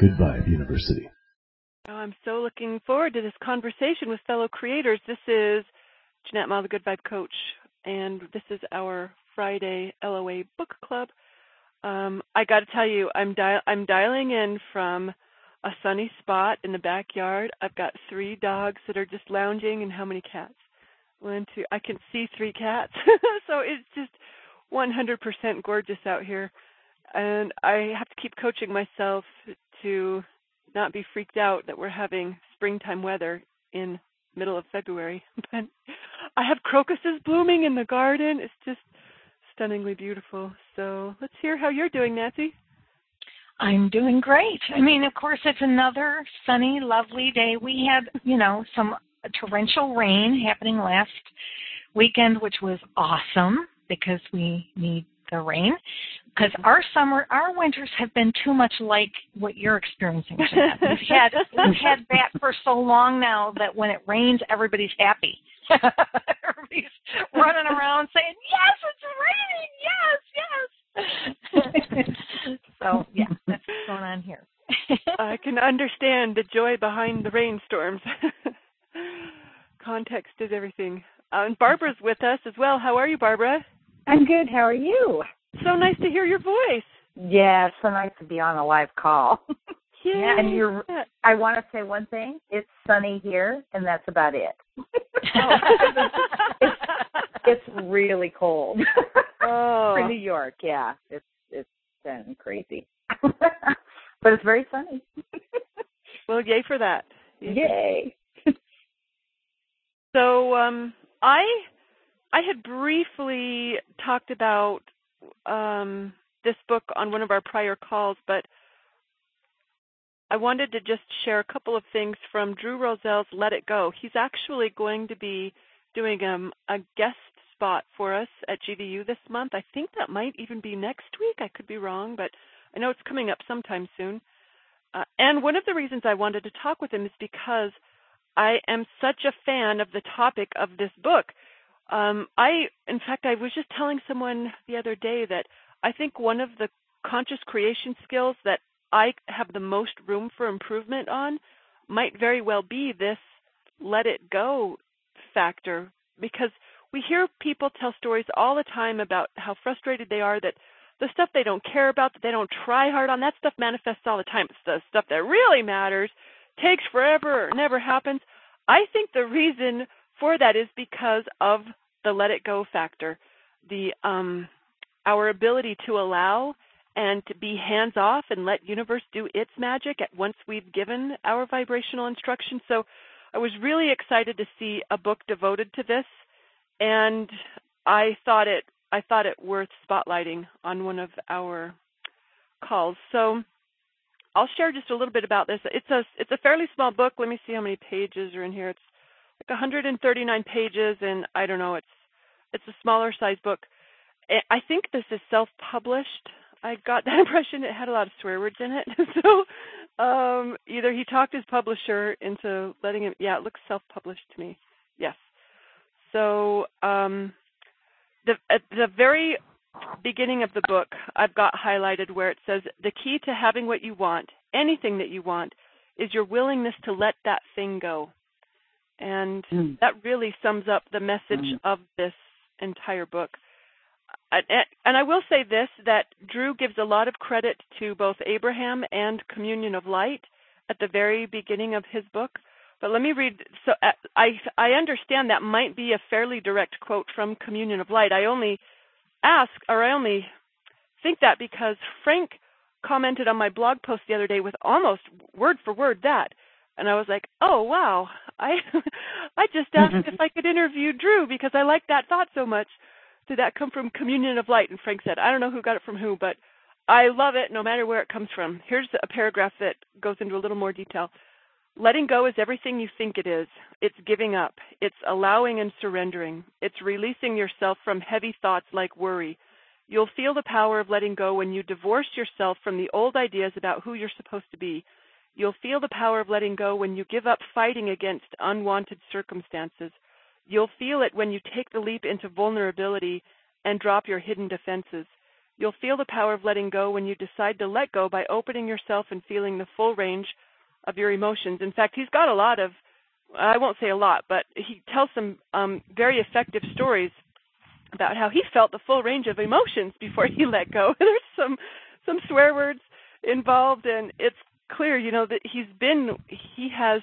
Goodbye, the University. Oh, I'm so looking forward to this conversation with fellow creators. This is Jeanette Mah, the Good Vibe Coach, and this is our Friday LOA Book Club. Um, I got to tell you, I'm dial- I'm dialing in from a sunny spot in the backyard. I've got three dogs that are just lounging, and how many cats? One, two. I can see three cats, so it's just 100% gorgeous out here. And I have to keep coaching myself to not be freaked out that we're having springtime weather in middle of February. But I have crocuses blooming in the garden. It's just stunningly beautiful. So let's hear how you're doing, Nancy. I'm doing great. I mean, of course, it's another sunny, lovely day. We had, you know, some torrential rain happening last weekend, which was awesome because we need the rain. Because our summer, our winters have been too much like what you're experiencing. we've had we've had that for so long now that when it rains, everybody's happy. everybody's running around saying, "Yes, it's raining! Yes, yes." so yeah, that's what's going on here. I can understand the joy behind the rainstorms. Context is everything. Uh, and Barbara's with us as well. How are you, Barbara? I'm good. How are you? So nice to hear your voice. Yeah, it's so nice to be on a live call. Yeah. and you're I want to say one thing. It's sunny here and that's about it. it's, it's really cold. Oh. For New York, yeah. It's it's been crazy. but it's very sunny. well, yay for that. Yay. so, um I I had briefly talked about um, this book on one of our prior calls, but I wanted to just share a couple of things from Drew Rozell's Let It Go. He's actually going to be doing um, a guest spot for us at GVU this month. I think that might even be next week. I could be wrong, but I know it's coming up sometime soon. Uh, and one of the reasons I wanted to talk with him is because I am such a fan of the topic of this book. Um, I, in fact, I was just telling someone the other day that I think one of the conscious creation skills that I have the most room for improvement on might very well be this let it go factor because we hear people tell stories all the time about how frustrated they are that the stuff they don't care about, that they don't try hard on, that stuff manifests all the time. It's the stuff that really matters, takes forever, or never happens. I think the reason for that is because of the let it go factor, the um, our ability to allow and to be hands off and let universe do its magic at once we've given our vibrational instructions. So I was really excited to see a book devoted to this and I thought it I thought it worth spotlighting on one of our calls. So I'll share just a little bit about this. It's a it's a fairly small book. Let me see how many pages are in here. It's like 139 pages, and I don't know. It's it's a smaller size book. I think this is self-published. I got that impression it had a lot of swear words in it. so um, either he talked his publisher into letting him. Yeah, it looks self-published to me. Yes. So um, the at the very beginning of the book, I've got highlighted where it says the key to having what you want, anything that you want, is your willingness to let that thing go. And mm. that really sums up the message mm. of this entire book. And I will say this that Drew gives a lot of credit to both Abraham and Communion of Light at the very beginning of his book. But let me read. So uh, I I understand that might be a fairly direct quote from Communion of Light. I only ask, or I only think that because Frank commented on my blog post the other day with almost word for word that and I was like, "Oh wow, I I just asked if I could interview Drew because I like that thought so much." Did that come from Communion of Light? And Frank said, "I don't know who got it from who, but I love it no matter where it comes from. Here's a paragraph that goes into a little more detail. Letting go is everything you think it is. It's giving up. It's allowing and surrendering. It's releasing yourself from heavy thoughts like worry. You'll feel the power of letting go when you divorce yourself from the old ideas about who you're supposed to be. You'll feel the power of letting go when you give up fighting against unwanted circumstances. You'll feel it when you take the leap into vulnerability and drop your hidden defenses. You'll feel the power of letting go when you decide to let go by opening yourself and feeling the full range of your emotions. In fact, he's got a lot of, I won't say a lot, but he tells some um, very effective stories about how he felt the full range of emotions before he let go. There's some some swear words involved, and it's clear, you know, that he's been, he has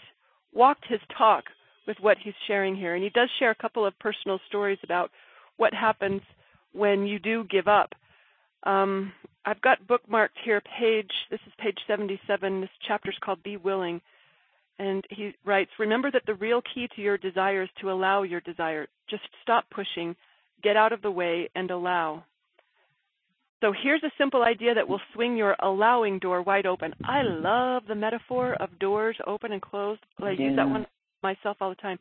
walked his talk with what he's sharing here, and he does share a couple of personal stories about what happens when you do give up. Um, I've got bookmarked here page, this is page 77. This chapter is called Be Willing. And he writes, Remember that the real key to your desire is to allow your desire. Just stop pushing, get out of the way, and allow. So here's a simple idea that will swing your allowing door wide open. I love the metaphor of doors open and closed. I yeah. use that one myself all the time.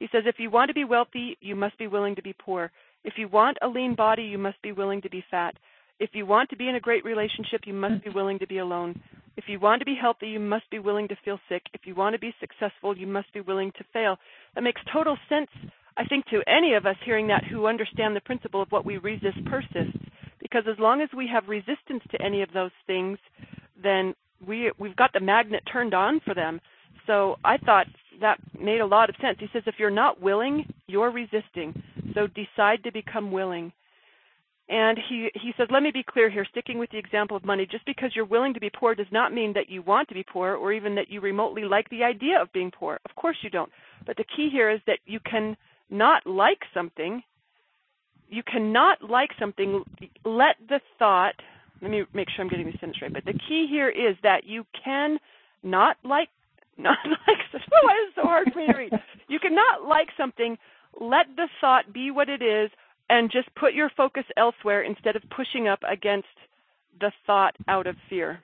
He says, if you want to be wealthy, you must be willing to be poor. If you want a lean body, you must be willing to be fat. If you want to be in a great relationship, you must be willing to be alone. If you want to be healthy, you must be willing to feel sick. If you want to be successful, you must be willing to fail. That makes total sense, I think, to any of us hearing that who understand the principle of what we resist persists. Because as long as we have resistance to any of those things, then we we've got the magnet turned on for them. So I thought that made a lot of sense. He says if you're not willing, you're resisting. So decide to become willing. And he, he says, let me be clear here, sticking with the example of money, just because you're willing to be poor does not mean that you want to be poor or even that you remotely like the idea of being poor. Of course you don't. But the key here is that you can not like something. You cannot like something. Let the thought, let me make sure I'm getting this sentence right, but the key here is that you can not like, not like, oh, why is it so hard for me to read? You cannot like something. Let the thought be what it is and just put your focus elsewhere instead of pushing up against the thought out of fear.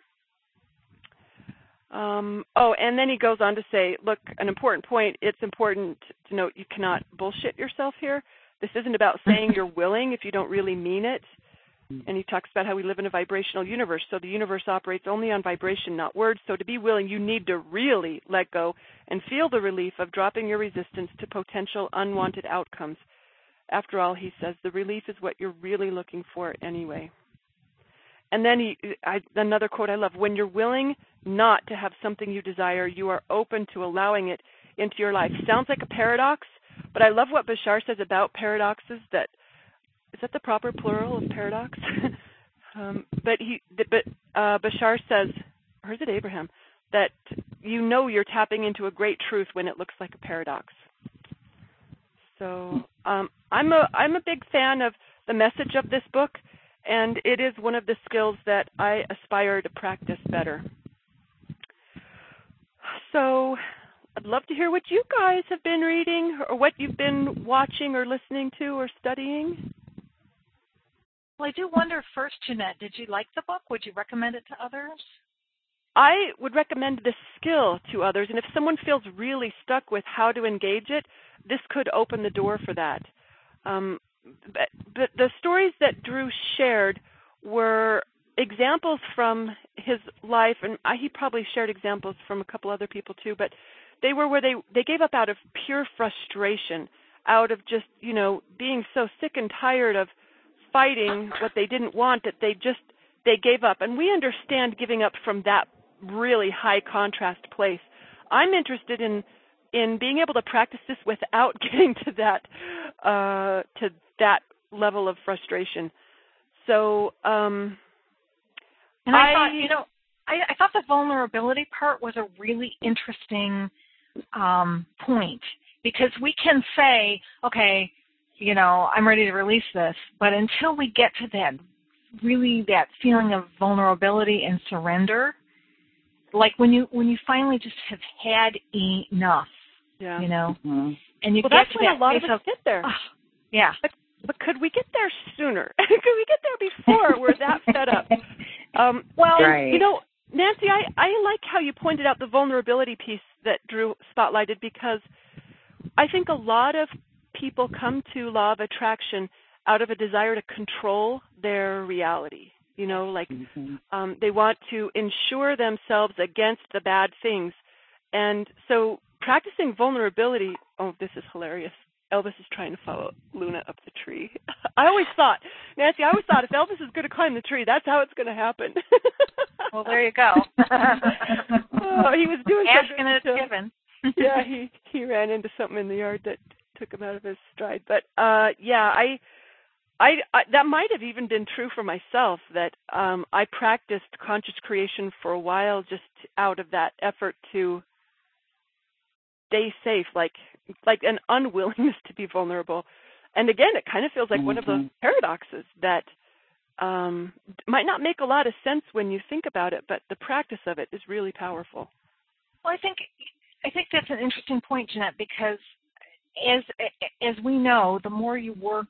Um, oh, and then he goes on to say, look, an important point, it's important to note you cannot bullshit yourself here. This isn't about saying you're willing if you don't really mean it. And he talks about how we live in a vibrational universe. So the universe operates only on vibration, not words. So to be willing, you need to really let go and feel the relief of dropping your resistance to potential unwanted outcomes. After all, he says, the relief is what you're really looking for anyway. And then he, I, another quote I love: "When you're willing not to have something you desire, you are open to allowing it into your life." Sounds like a paradox, but I love what Bashar says about paradoxes. That is that the proper plural of paradox? um, but he, but uh, Bashar says, or is it Abraham? That you know you're tapping into a great truth when it looks like a paradox. So um, I'm a I'm a big fan of the message of this book, and it is one of the skills that I aspire to practice better. So I'd love to hear what you guys have been reading or what you've been watching or listening to or studying. Well, I do wonder first, Jeanette, did you like the book? Would you recommend it to others? I would recommend this skill to others, and if someone feels really stuck with how to engage it, this could open the door for that. Um, but, but the stories that Drew shared were examples from his life, and he probably shared examples from a couple other people too. But they were where they they gave up out of pure frustration, out of just you know being so sick and tired of fighting what they didn't want that they just they gave up. And we understand giving up from that really high contrast place. I'm interested in in being able to practice this without getting to that uh, to that level of frustration. So, um, and I, I thought, you know, I, I thought the vulnerability part was a really interesting um, point because we can say, okay, you know, I'm ready to release this, but until we get to that really that feeling of vulnerability and surrender, like when you when you finally just have had enough yeah. You know, mm-hmm. and you well, get that's to when that a lot of us get there. Oh, yeah. But, but could we get there sooner? could we get there before we're that fed up? Um, Well, Right. you know, Nancy, I, I like how you pointed out the vulnerability piece that Drew spotlighted because I think a lot of people come to law of attraction out of a desire to control their reality. You know, like Mhm. um, they want to insure themselves against the bad things. And so practicing vulnerability, oh, this is hilarious. Elvis is trying to follow Luna up the tree. I always thought, Nancy, I always thought if Elvis is going to climb the tree, that's how it's going to happen. well, there you go. oh, he was doing Asking it's until- given. yeah, he he ran into something in the yard that took him out of his stride. But uh yeah, I I, I that might have even been true for myself that um I practiced conscious creation for a while just out of that effort to stay safe like like an unwillingness to be vulnerable. And again, it kind of feels like one of those Mhm. paradoxes that um might not make a lot of sense when you think about it, but the practice of it is really powerful. Well, I think I think that's an interesting point, Jeanette, because as as we know, the more you work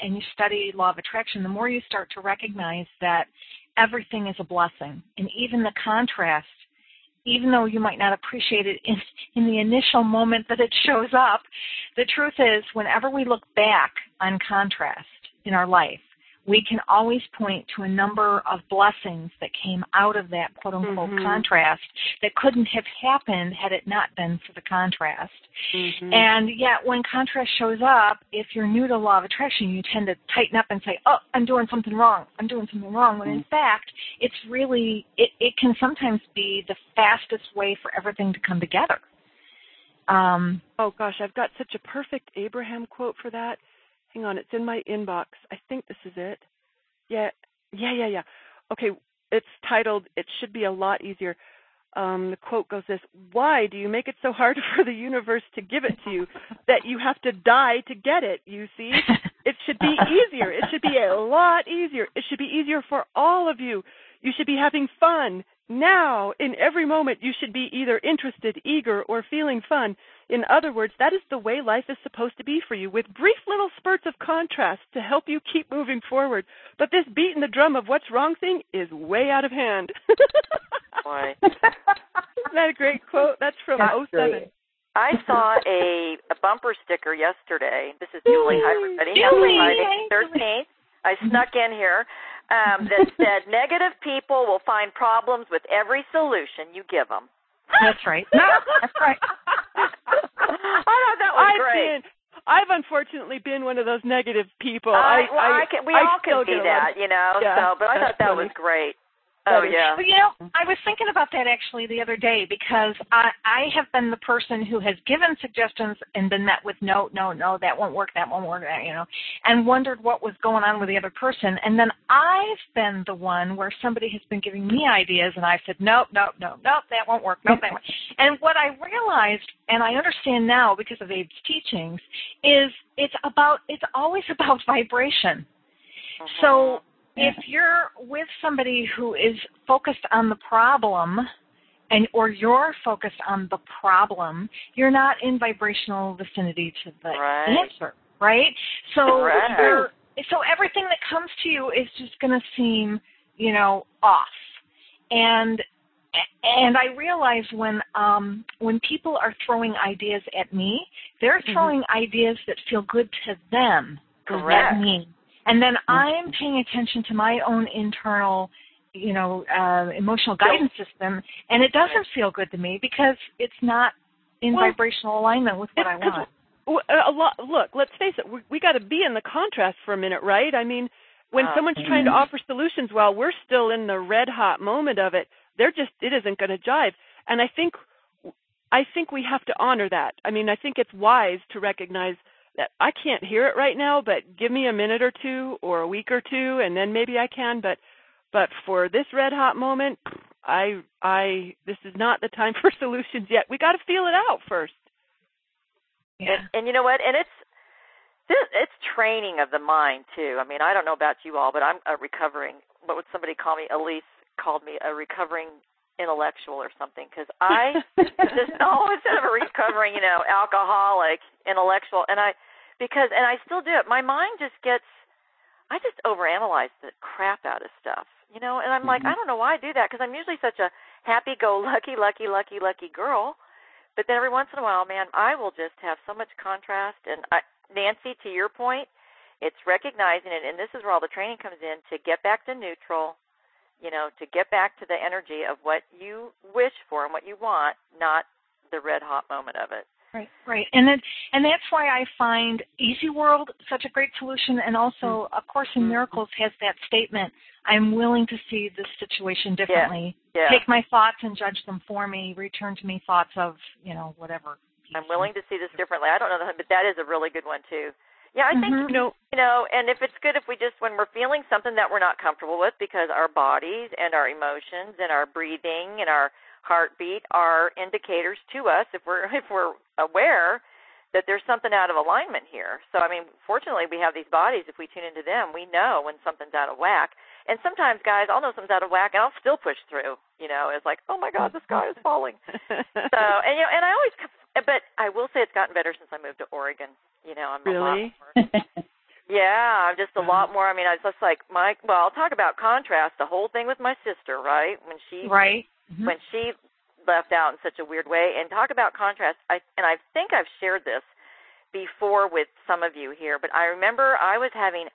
and you study law of attraction, the more you start to recognize that everything is a blessing, and even the contrast. Even though you might not appreciate it in, in the initial moment that it shows up, the truth is, whenever we look back on contrast in our life, we can always point to a number of blessings that came out of that quote unquote Mhm. contrast that couldn't have happened had it not been for the contrast. Mm-hmm. And yet, when contrast shows up, if you're new to law of attraction, you tend to tighten up and say, "Oh, I'm doing something wrong. I'm doing something wrong." When in fact, it's really it, it can sometimes be the fastest way for everything to come together. Um, Oh gosh, I've got such a perfect Abraham quote for that. Hang on, it's in my inbox. I think this is it. Yeah, yeah, yeah, yeah. Okay, it's titled "It Should Be a Lot Easier." Um, the quote goes this: "Why do you make it so hard for the universe to give it to you that you have to die to get it? You see, it should be easier. It should be a lot easier. It should be easier for all of you. You should be having fun now. In every moment, you should be either interested, eager, or feeling fun. In other words, that is the way life is supposed to be for you, with brief little spurts of contrast to help you keep moving forward. But this beating the drum of what's wrong thing is way out of hand. Boy. Isn't that a great quote? That's from That's 07. great. I saw a, a bumper sticker yesterday. This is Julie. Hi, everybody. Julie, Happy hey, Friday, 13th. I snuck in here um, that said, negative people will find problems with every solution you give them. that's right. No, that's right. I thought that was I've great. been, I've unfortunately been one of those negative people. I, well, I, can, we I all can be that, you know. Yeah, so, but I thought that funny. was great. Oh yeah. Well, you know, mm-hmm. I was thinking about that actually the other day because I I have been the person who has given suggestions and been met with no, no, no, that won't work, that won't work, that you know, and wondered what was going on with the other person. And then I've been the one where somebody has been giving me ideas, and I said, nope, nope, nope, nope, that won't work, nope, that won't. And what I realized, and I understand now because of Abe's teachings, is it's about it's always about vibration. So mm-hmm. If you're with somebody who is focused on the problem and or you're focused on the problem, you're not in vibrational vicinity to the Right. answer, right? So you're so everything that comes to you is just going to seem, you know, off. And and I realize when um when people are throwing ideas at me, they're Mm-hmm. throwing ideas that feel good to them Correct. at me. And then mm. I'm paying attention to my own internal, you know, uh, emotional guidance system, and it doesn't feel good to me because it's not in Well, vibrational alignment with what I want. w- uh, a lot. Look, let's face it. We, we got to be in the contrast for a minute, right? I mean, when Oh. someone's trying to mm-hmm. offer solutions while we're still in the red hot moment of it, they're just it isn't going to jive. And I think I think we have to honor that. I mean, I think it's wise to recognize I can't hear it right now, but give me a minute or two or a week or two, and then maybe I can. But but for this red hot moment, I I this is not the time for solutions yet. We got to feel it out first. Yeah. And, and you know what? And it's this, it's training of the mind too. I mean, I don't know about you all, but I'm a recovering. What would somebody call me? Elise called me a recovering intellectual or something because I just no instead of a recovering, you know, alcoholic intellectual, and I because and I still do it. My mind just gets. I just overanalyze the crap out of stuff, you know. And I'm mm-hmm. like, I don't know why I do that because I'm usually such a happy-go-lucky, lucky, lucky, lucky girl. But then every once in a while, man, I will just have so much contrast. And I, Nancy, to your point, it's recognizing it, and this is where all the training comes in to get back to neutral. You know, to get back to the energy of what you wish for and what you want, not the red hot moment of it. Right, right, and then and that's why I find Easy World such a great solution, and also A Course in mm-hmm. Miracles has that statement: "I'm willing to see this situation differently. Yeah. Yeah. Take my thoughts and judge them for me. Return to me thoughts of you know whatever." I'm willing to see this differently. I don't know, but that is a really good one too. Yeah, I think mm-hmm. you know, you know, and if it's good if we just when we're feeling something that we're not comfortable with because our bodies and our emotions and our breathing and our heartbeat are indicators to us if we're if we're aware that there's something out of alignment here. So I mean, fortunately we have these bodies if we tune into them, we know when something's out of whack. And sometimes guys, I'll know something's out of whack and I'll still push through, you know, it's like, "Oh my god, the sky is falling." so, and you know, and I always but I will say it's gotten better since I moved to Oregon. You know, I'm really? a lot more Yeah, I'm just a lot more. I mean, I was just like my. Well, I'll talk about contrast. The whole thing with my sister, right? When she right mm-hmm. when she left out in such a weird way. And talk about contrast. I and I think I've shared this before with some of you here, but I remember I was having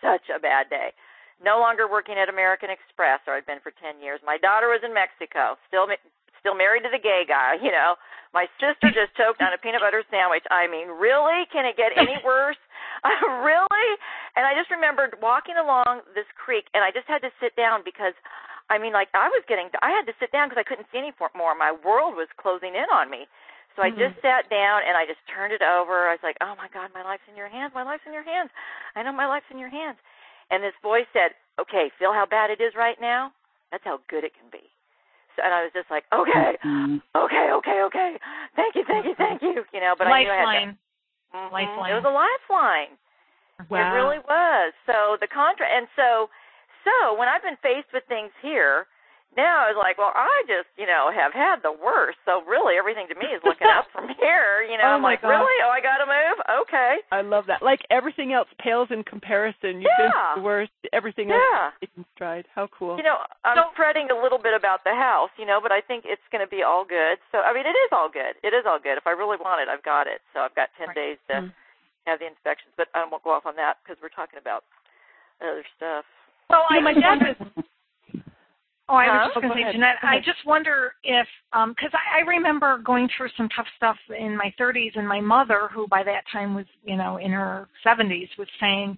such a bad day. No longer working at American Express, or I'd been for ten years. My daughter was in Mexico, still still married to the gay guy. You know, my sister just choked on a peanut butter sandwich. I mean, really? Can it get any worse? Uh, really? And I just remembered walking along this creek, and I just had to sit down because I mean, like I was getting, I had to sit down because I couldn't see any more. My world was closing in on me. So I just sat down and I just turned it over. I was like, "Oh my God, my life's in your hands. My life's in your hands. I know my life's in your hands." And this voice said, "Okay, feel how bad it is right now. That's how good it can be." So, and I was just like, "Okay, mm-hmm. okay, okay, okay. Thank you, thank you, thank you." You know, but lifeline. I knew I had to. Mm-hmm. Lifeline. It was a lifeline. Wow. It really was. So the contra and so so when I've been faced with things here, now I was like, well, I just, you know, have had the worst. So really, everything to me is looking up from here. You know, oh I'm like, God. really? Oh, I got to move. Okay. I love that. Like everything else pales in comparison. You've yeah. been the worst. Everything yeah. else taken stride. How cool. You know, I'm so, fretting a little bit about the house, you know, but I think it's going to be all good. So I mean, it is all good. It is all good. If I really want it, I've got it. So I've got ten right. days to mm. have the inspections, but I won't go off on that because we're talking about other stuff. Well, I, my dad was. Oh, I was huh? just going to say, Jeanette, I just wonder if, because um, I, I remember going through some tough stuff in my 30s, and my mother, who by that time was, you know, in her 70s, was saying,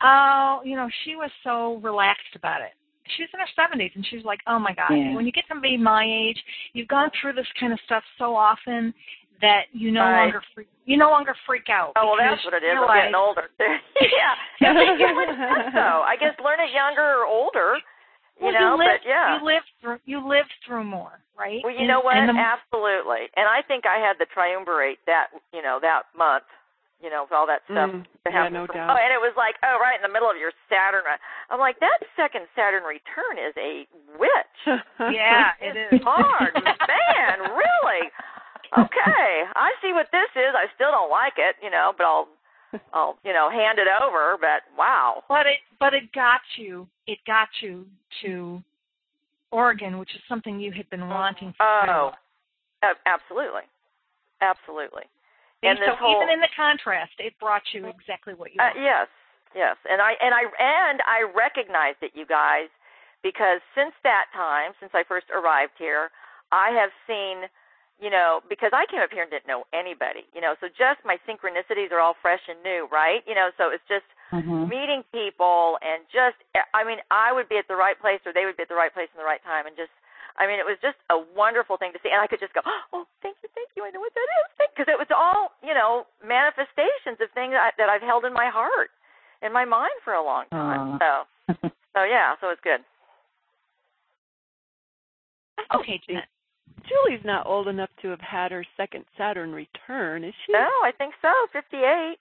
oh, you know, she was so relaxed about it. She was in her 70s, and she was like, oh my God, yeah. when you get to be my age, you've gone through this kind of stuff so often that you no right. longer freak, you no longer freak out. Oh well, that's what it is. I'm getting older. yeah, yeah. I get what it is, though. I guess learn it younger or older. You well, know, you live, but yeah, you live through you live through more, right? Well, you and, know what? The, Absolutely. And I think I had the triumvirate that you know that month. You know, with all that stuff. Mm, to yeah, happen no from, doubt. Oh, and it was like, oh, right in the middle of your Saturn. I'm like, that second Saturn return is a witch. yeah, it is hard, man. Really? Okay, I see what this is. I still don't like it, you know, but I'll I'll, you know, hand it over, but wow. But it but it got you it got you to Oregon, which is something you had been wanting for Oh. Uh, absolutely. Absolutely. And so whole, even in the contrast, it brought you exactly what you uh, wanted. yes. Yes. And I and I and I recognized it you guys because since that time, since I first arrived here, I have seen you know, because I came up here and didn't know anybody, you know, so just my synchronicities are all fresh and new, right? You know, so it's just mm-hmm. meeting people and just, I mean, I would be at the right place or they would be at the right place in the right time and just, I mean, it was just a wonderful thing to see. And I could just go, oh, thank you, thank you. I know what that is. Because it was all, you know, manifestations of things that, I, that I've held in my heart, in my mind for a long time. Aww. So, so yeah, so it's good. Okay, Jeanette. Julie's not old enough to have had her second Saturn return, is she? No, I think so. Fifty-eight.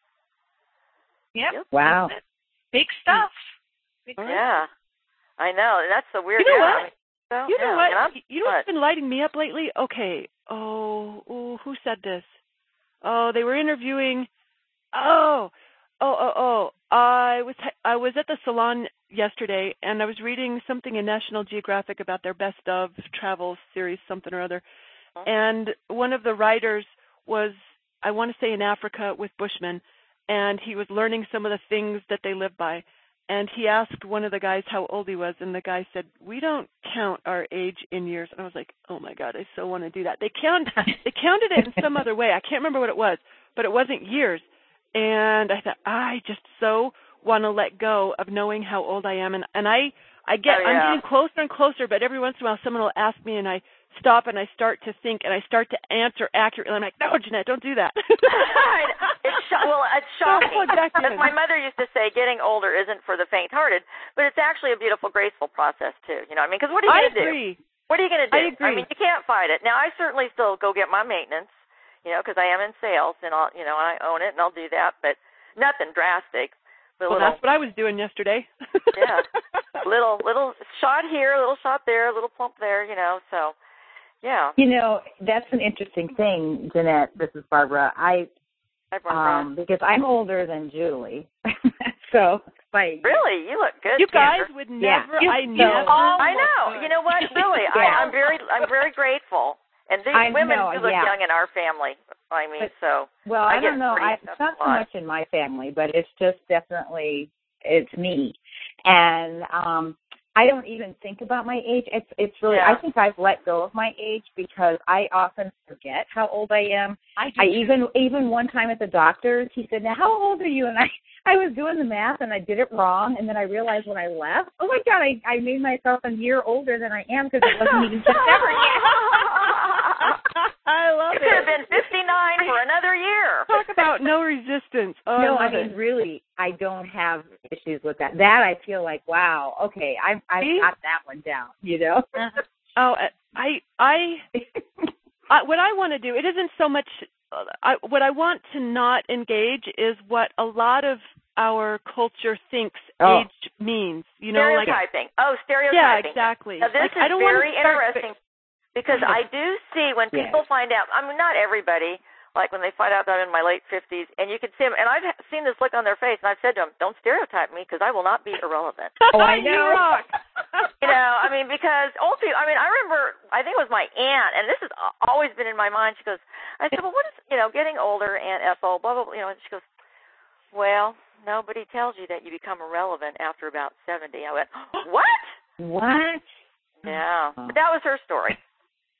Yep. Yep. Wow. Big stuff. Big All stuff. Yeah, I know. That's the weird. You know yeah, what? So, You know yeah. what? And you know what's what? been lighting me up lately? Okay. Oh, oh, who said this? Oh, they were interviewing. Oh, oh, oh, oh. I was I was at the salon yesterday, and I was reading something in National Geographic about their best of travel series, something or other. And one of the writers was, I want to say, in Africa with Bushmen, and he was learning some of the things that they live by. And he asked one of the guys how old he was, and the guy said, "We don't count our age in years." And I was like, "Oh my god, I so want to do that." They count, they counted it in some other way. I can't remember what it was, but it wasn't years. And I thought, I just so want to let go of knowing how old I am, and and I I get Oh, I'm getting closer and closer, but every once in a while someone will ask me, and I stop and I start to think and I start to answer accurately. I'm like, no, Jeanette, don't do that. it's sho- well, it's shocking. Plug back in. As my mother used to say, getting older isn't for the faint-hearted, but it's actually a beautiful, graceful process too. You know what I mean? Because what are you going to do? What are you going to do? I agree. I mean, you can't fight it. Now, I certainly still go get my maintenance, you know, because I am in sales and I'll, you know, I own it and I'll do that, but nothing drastic. But a Well, little, that's what I was doing yesterday. yeah, little, little shot here, little shot there, a little plump there, you know. So, yeah. You know, that's an interesting thing, Jeanette. This is Barbara. I Hi, Barbara. um because I'm older than Julie. so like really, you look good. you guys Tanner. would Yeah. never. You I so- never. I know. You know what? Really, Yeah. I, I'm very, I'm very grateful. And these I women know, do look yeah. young in our family. I mean, But- so Well, I I, don't know. I, it's not so much in my family, but it's just definitely it's me, and um I don't even think about my age. It's it's really. Yeah. I think I've let go of my age because I often forget how old I am. I I even even one time at the doctor's, he said, "Now, how old are you?" And I I was doing the math and I did it wrong, and then I realized when I left, oh my god, I I made myself a year older than I am because it wasn't even September yet. I love it. could have it. been 59 for another year. Talk about no resistance. Oh, no, I I mean it. really, I don't have issues with that. That I feel like, wow, okay, I've I've See? got that one down. You know. Oh, I, I, I, what I want to do. It isn't so much. uh, I, what I want to not engage is what a lot of our culture thinks Oh. age means. You know, like stereotyping. oh, stereotyping. yeah, exactly. Now this Like, I is don't wanna very start- interesting because I do see when Yes. people find out. I mean, not everybody. Like when they find out that I'm in my late 50s, and you can see them, and I've seen this look on their face, and I've said to them, "Don't stereotype me because I will not be irrelevant." Oh, I You know. rock. you know, I mean, because old people. I mean, I remember. I think it was my aunt, and this has always been in my mind. She goes, I said, "Well, what is you know getting older, Aunt Ethel? Blah blah blah." You know, and she goes, "Well, nobody tells you that you become irrelevant after about 70." I went, "What?" What? Yeah, but that was her story.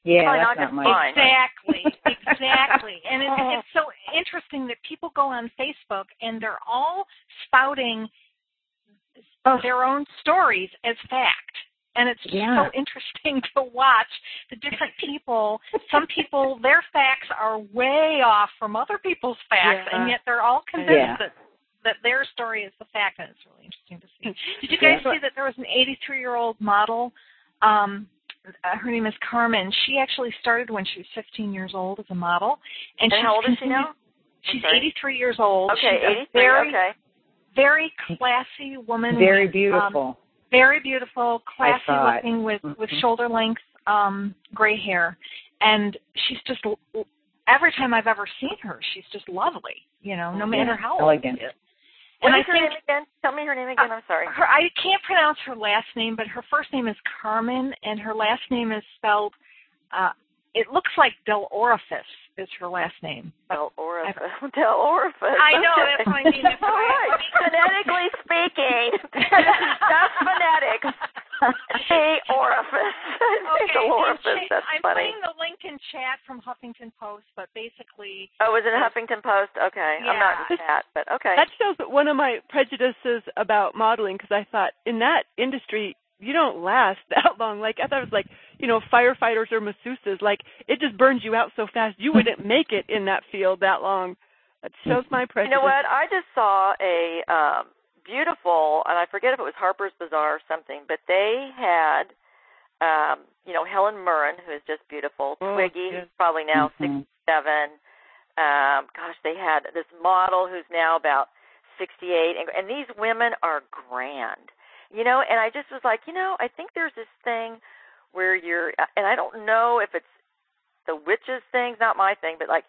Yeah, Probably that's not not gonna my. Exactly, exactly. And it's, it's so interesting that people go on Facebook and they're all spouting their own stories as fact. And it's Yeah. so interesting to watch the different people. Some people, their facts are way off from other people's facts, Yeah. and yet they're all convinced Yeah. that that their story is the fact, and it's really interesting to see. Did you guys Yeah. see that there was an 83 year old model? Um, uh, her name is Carmen. She actually started when she was 15 years old as a model, and, And she's how old is she now? She's sorry. 83 years old. Okay, she's 83. very, okay. very classy woman. Very with, um, beautiful. very beautiful, classy looking with with Mhm. shoulder length um gray hair, and she's just l- every time I've ever seen her, she's just lovely. You know, no matter Yeah, how old elegant. she is. What And is I her think name again? Tell me her name again. I'm sorry. her I can't pronounce her last name, but her first name is Carmen, and her last name is spelled. uh It looks like Del Orifice is her last name. Del Orifice. Del Orifice. I know, Okay. that's what I mean. All right. Phonetically speaking, that's phonetics. The orifice. Okay, Del orifice. cha- That's I'm funny. putting the link in chat from Huffington Post, but basically, Oh, was it Huffington Post? Okay, I'm not in Yeah. chat, but okay. That shows one of my prejudices about modeling because I thought in that industry you don't last that long. Like I thought it was like you know firefighters or masseuses. Like it just burns you out so fast you wouldn't make it in that field that long. That shows my prejudice. You know what? I just saw a um beautiful, and I forget if it was Harper's Bazaar or something, but they had, um, you know, Helen Mirren, who is just beautiful. Oh, Twiggy, yes. who's probably now Mhm. sixty-seven. Um, gosh, they had this model who's now about sixty-eight, and, and these women are grand, you know. And I just was like, you know, I think there's this thing where you're, and I don't know if it's the witches thing, not my thing, but like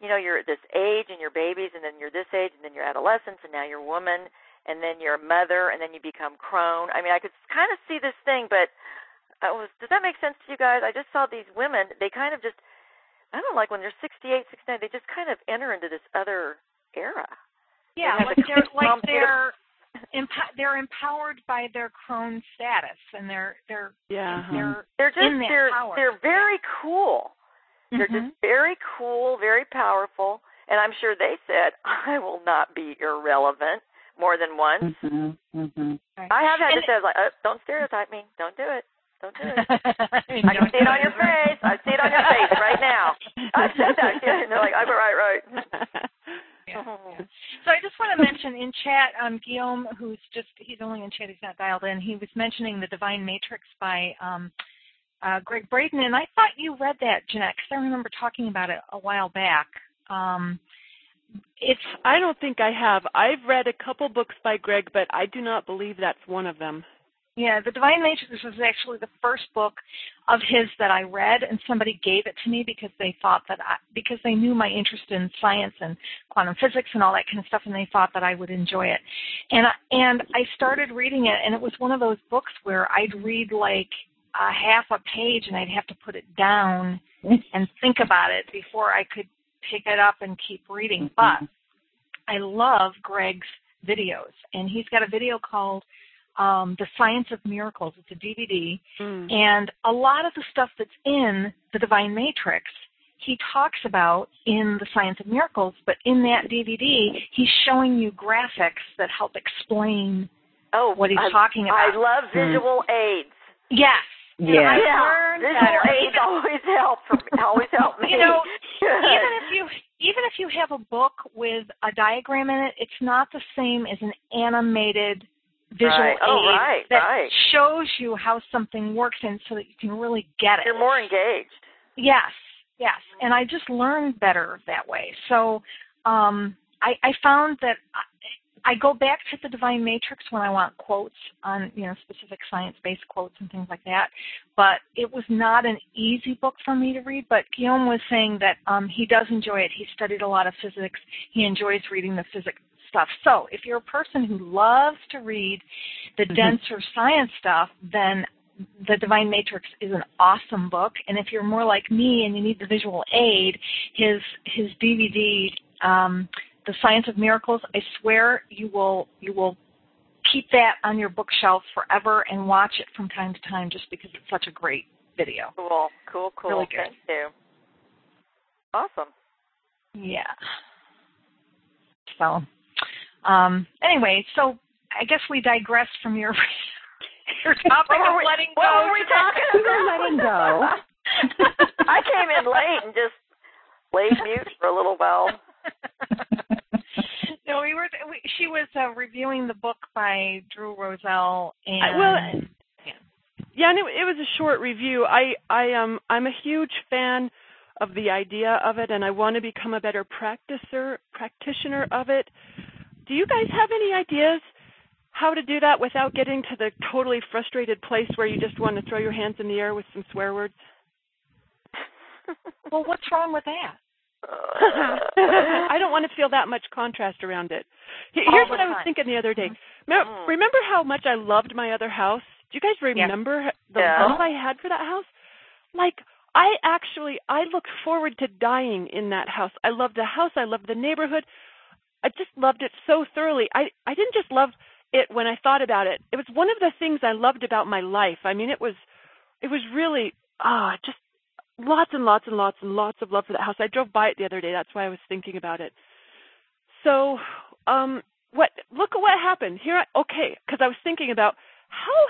you know, you're at this age and you're babies, and then you're this age, and then you're adolescents, and now you're woman, and then you're a mother, and then you become crone. I mean, I could kind of see this thing, but I was, does that make sense to you guys? I just saw these women. They kind of just, I don't like when they're 68, 69, they just kind of enter into this other era. Yeah, have like they're like they're empo- they're empowered by their crone status, and they're they're Yeah. uh-huh. they're They're just in that they're power. they're very cool. They're Mhm. just very cool, very powerful, and I'm sure they said, "I will not be irrelevant." More than once. Mm-hmm. Mm-hmm. Right. I have had And- to say, I was like, oh, "Don't stereotype me. Don't do it. Don't do it." I I can see it on your face. I see it on your face right now. I said that. Yeah, and they're like, "I'm right, right." Yeah, yeah. So I just want to mention in chat, um, Guillaume, who's just he's only in chat, he's not dialed in. He was mentioning the Divine Matrix by um, uh, Gregg Braden, and I thought you read that, Jeanette, because I remember talking about it a while back. Um, it's I don't think I have. I've read a couple books by Greg, but I do not believe that's one of them. Yeah, The Divine Matrix was actually the first book of his that I read, and somebody gave it to me because they thought that I, because they knew my interest in science and quantum physics and all that kind of stuff, and they thought that I would enjoy it. And I, and I started reading it, and it was one of those books where I'd read like a half a page, and I'd have to put it down and think about it before I could pick it up and keep reading. But I love Greg's videos, and he's got a video called um, The Science of Miracles. It's a DVD, Mm. and a lot of the stuff that's in the Divine Matrix, he talks about in The Science of Miracles, but in that DVD, he's showing you graphics that help explain Oh, what he's I, talking about. I love visual aids. Yes. And Yeah. I Yeah, learned visual better. aids always help. For, always help me. You know, even if you even if you have a book with a diagram in it, it's not the same as an animated visual Right. Oh, aid right, that right. shows you how something works and so that you can really get it. you're more engaged. Yes, yes. And I just learned better that way. So um I, I found that I, go back to the Divine Matrix when I want quotes on, you know, specific science-based quotes and things like that. But it was not an easy book for me to read. But Guillaume was saying that um, he does enjoy it. He studied a lot of physics. He enjoys reading the physics stuff. So if you're a person who loves to read the denser science stuff, then the Divine Matrix is an awesome book. And if you're more like me and you need the visual aid, his his DVD, um, The Science of Miracles, I swear you will you will keep that on your bookshelf forever and watch it from time to time just because it's such a great video. Cool, cool, cool. Really good. Thank you. Awesome. Yeah. So, um, anyway, so I guess we digressed from your your topic What of we- letting what go. were we talking We were about? letting go. I came in late and just laid mute for a little while. no, we were. We, she was uh, reviewing the book by Drew Rozell, and I- well, Yeah, and it, it was a short review. I I um I'm a huge fan of the idea of it, and I want to become a better practicer practitioner of it. Do you guys have any ideas how to do that without getting to the totally frustrated place where you just want to throw your hands in the air with some swear words? well, what's wrong with that? I don't want to feel that much contrast around it. All Here's what I was time. thinking the other day. Remember, Mm. remember how much I loved my other house? Do you guys remember the Yeah. love I had for that house? Like I actually I looked forward to dying in that house. I loved the house, I loved the neighborhood. I just loved it so thoroughly. I I didn't just love it when I thought about it. It was one of the things I loved about my life. I mean, it was it was really ah just lots and lots and lots and lots of love for that house. I drove by it the other day. That's why I was thinking about it. So, um, what? Look at what happened here. I, okay, because I was thinking about how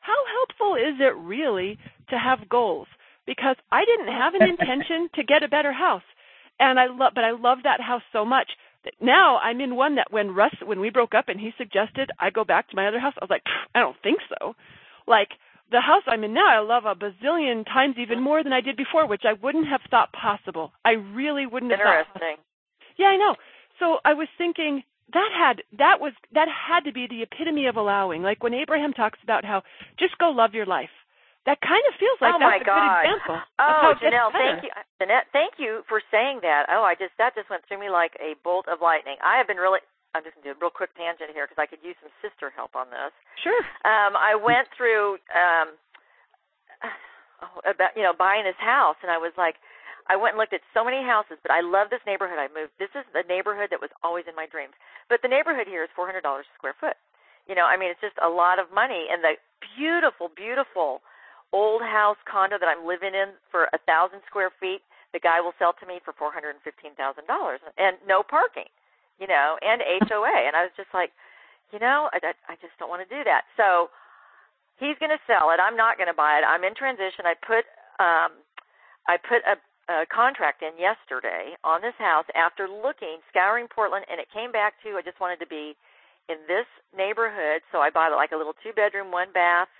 how helpful is it really to have goals? Because I didn't have an intention to get a better house, and I love, but I love that house so much that now I'm in one that when Russ, when we broke up and he suggested I go back to my other house, I was like, I don't think so. Like the house I'm in now, I love a bazillion times even more than I did before, which I wouldn't have thought possible. I really wouldn't have thought. Interesting. Yeah, I know. So I was thinking that had that was that had to be the epitome of allowing. Like when Abraham talks about how just go love your life. That kind of feels like oh that's my a God. good example. Oh, how it gets Janelle, thank you, Jeanette. Thank you for saying that. Oh, I just that just went through me like a bolt of lightning. I have been really I'm just gonna do a real quick tangent here because I could use some sister help on this. Sure. Um, I went through um, about you know buying this house, and I was like, I went and looked at so many houses, but I love this neighborhood. I moved. This is the neighborhood that was always in my dreams. But the neighborhood here is four hundred dollars a square foot. You know, I mean, it's just a lot of money, and the beautiful, beautiful old house condo that I'm living in for a thousand square feet, the guy will sell to me for four hundred and fifteen thousand dollars, and no parking. You know, and HOA, and I was just like, you know, I, I just don't want to do that. So he's going to sell it. I'm not going to buy it. I'm in transition. I put um, I put a, a contract in yesterday on this house after looking, scouring Portland, and it came back to I just wanted to be in this neighborhood. So I bought like a little two bedroom, one bath,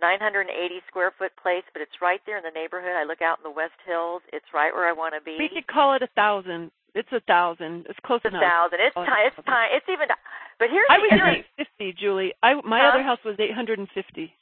980 square foot place, but it's right there in the neighborhood. I look out in the West Hills. It's right where I want to be. We could call it a thousand. It's a thousand. It's close It's a thousand. It's Oh, time. It's time. It's even. But here's I was interesting. eight fifty, Julie. I my Huh? other house was eight hundred and fifty.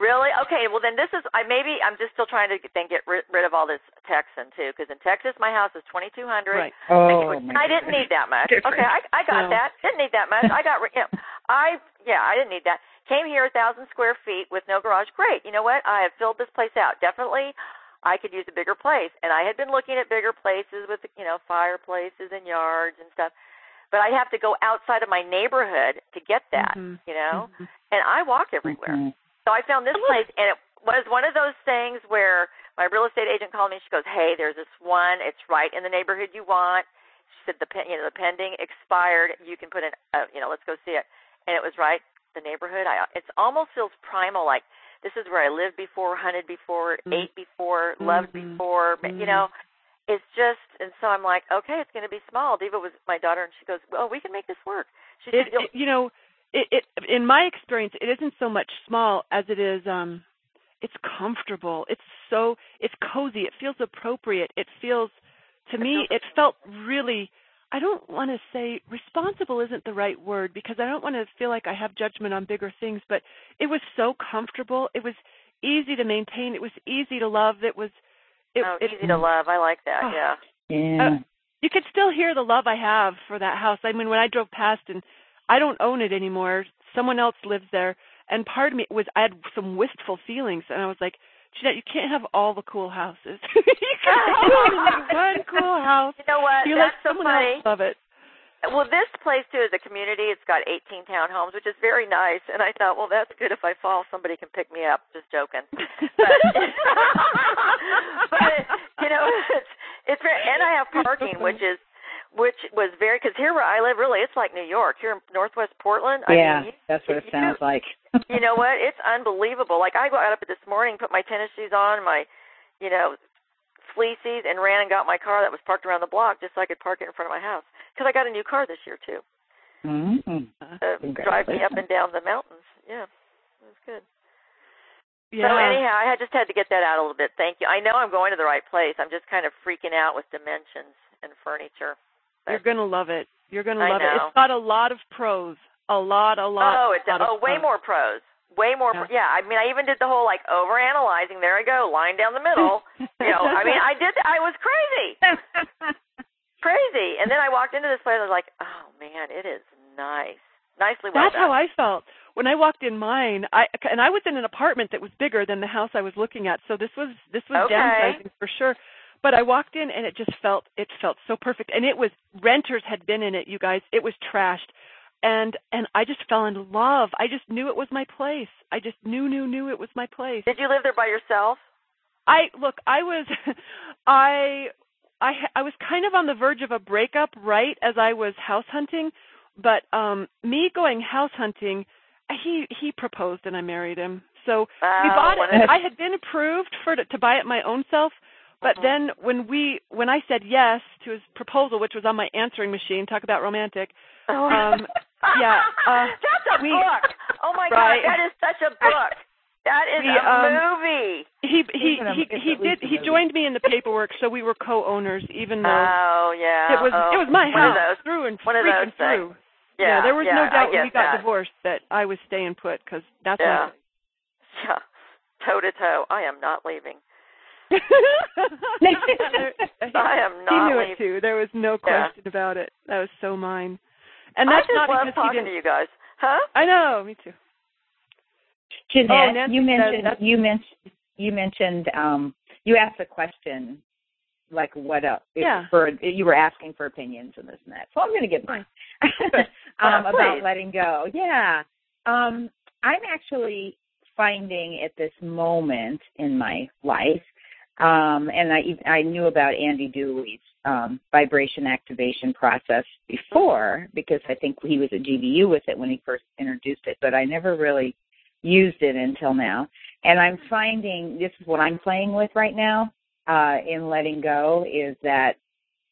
Really? Okay. Well, then this is. I maybe I'm just still trying to then get rid, rid of all this Texan too, because in Texas my house is 2,200. Right. Oh, I, my I didn't need that much. Different. Okay, I I got No. that. Didn't need that much. I got. ri- You know, I yeah, I didn't need that. Came here a thousand square feet with no garage. Great. You know what? I have filled this place out. Definitely, I could use a bigger place. And I had been looking at bigger places with you know fireplaces and yards and stuff. But I'd have to go outside of my neighborhood to get that. Mhm. You know, Mhm. and I walk everywhere. Mhm. So I found this place, and it was one of those things where my real estate agent called me. She goes, "Hey, there's this one. It's right in the neighborhood you want." She said, "The pen, you know, the pending expired. You can put in, uh, you know, let's go see it." And it was right the neighborhood. I it almost feels primal, like this is where I lived before, hunted before, Mhm. ate before, loved Mhm. before. You Mhm. know, it's just, and so I'm like, okay, it's going to be small. Diva was my daughter, and she goes, "Well, we can make this work." She It, said, "You'll- it you know, it, it in my experience, it isn't so much small as it is um it's comfortable. It's so it's cozy. It feels appropriate. It feels to me it felt really I don't want to say responsible isn't the right word because I don't want to feel like I have judgment on bigger things, but it was so comfortable. It was easy to maintain. It was easy to love. It was it, oh, it, easy to love. I like that. Oh. yeah." Yeah. uh, you could still hear the love I have for that house. I mean, when I drove past and I don't own it anymore, someone else lives there, and part of me was I had some wistful feelings, and I was like, Jeanette, you can't have all the cool houses. you can't have one cool house. You know what? You That's let so someone funny. else love it. Well, this place too is a community. It's got 18 townhomes, which is very nice. And I thought, well, that's good. If I fall, somebody can pick me up. Just joking. But, but you know, it's it's very, and I have parking, which is which was very because here where I live, really, it's like New York. Here in Northwest Portland. I yeah, mean, you, that's what it you- sounds like. you know what? It's unbelievable. Like I got up this morning, put my tennis shoes on, my, you know, fleecies, and ran and got my car that was parked around the block just so I could park it in front of my house. Because I got a new car this year too. mm Uh, drive me up and down the mountains. Yeah, it was good. Yeah. So anyhow, I just had to get that out a little bit. Thank you. I know I'm going to the right place. I'm just kind of freaking out with dimensions and furniture. You're gonna love it. You're gonna I love it. It's got a lot of pros. A lot, a lot. oh, it does. lot of Oh, way pros. more pros. Way more. Yeah. Pro- yeah. I mean, I even did the whole like over analyzing. There I go, line down the middle. you know, I mean, I did. I was crazy, crazy. And then I walked into this place. I was like, oh man, it is nice, nicely well That's done. how I felt when I walked in mine. I and I was in an apartment that was bigger than the house I was looking at, so this was this was Okay. downsizing for sure. But I walked in and it just felt it felt so perfect, and it was renters had been in it. You guys, it was trashed, and and I just fell in love. I just knew it was my place. I just knew knew knew it was my place. Did you live there by yourself? I look, I was, I, I, I was kind of on the verge of a breakup right as I was house hunting, but um me going house hunting, he he proposed and I married him. So we bought it. I had been approved for to, to buy it my own self, but Mhm. then when we when I said yes to his proposal, which was on my answering machine, talk about romantic. Oh. Um, yeah, uh, that's a we- book. Oh my Right. god, that is such a book. That is We, a um, movie. He he Even a- he he did he joined me in the paperwork, so we were co-owners, even though. Oh yeah. It was oh, it was my house those. through and one of freaking those through. things. Yeah, there was yeah, no doubt when we got that. divorced that I was staying put because that's Yeah. Yeah. Toe to toe. I am not leaving. my. I am not. he not knew leaving. it too. There was no Yeah. question about it. That was so mine. And that's I just not love because he didn't. to you guys. Huh? I know, me too. Jeanette, Oh, you mentioned you mentioned you mentioned um you asked a question like what up Yeah. for you were asking for opinions and this and that. So I'm going to give mine um Yeah, about letting go. Yeah. Um I'm actually finding at this moment in my life um and I I knew about Andy Dooley's um vibration activation process before because I think he was at GBU with it when he first introduced it, but I never really used it until now. And I'm finding this is what I'm playing with right now uh, in letting go is that,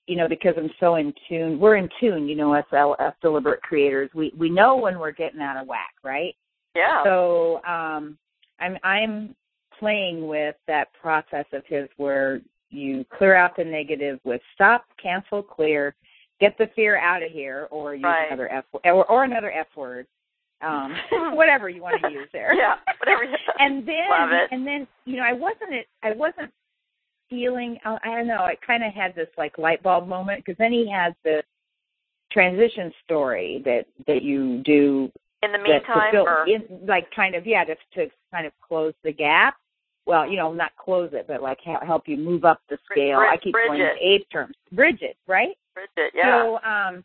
you know, because I'm so in tune, we're in tune, you know, us, us deliberate creators, we, we know when we're getting out of whack, right? Yeah. So um, I'm, I'm playing with that process of his where you clear out the negative with stop, cancel, clear, get the fear out of here, or use Right. another F or, or another F word, um, whatever you want to use there. yeah. Whatever. You, And then, and then, you know, I wasn't, I wasn't feeling. I I don't know. It kind of had this like light bulb moment because then he has this transition story that that you do in the meantime, fill or in, like kind of yeah to to kind of close the gap. Well, you know, not close it, but like help you move up the scale. brid- I keep going bridge with Abe terms. Bridget, right? Bridget, yeah. So um,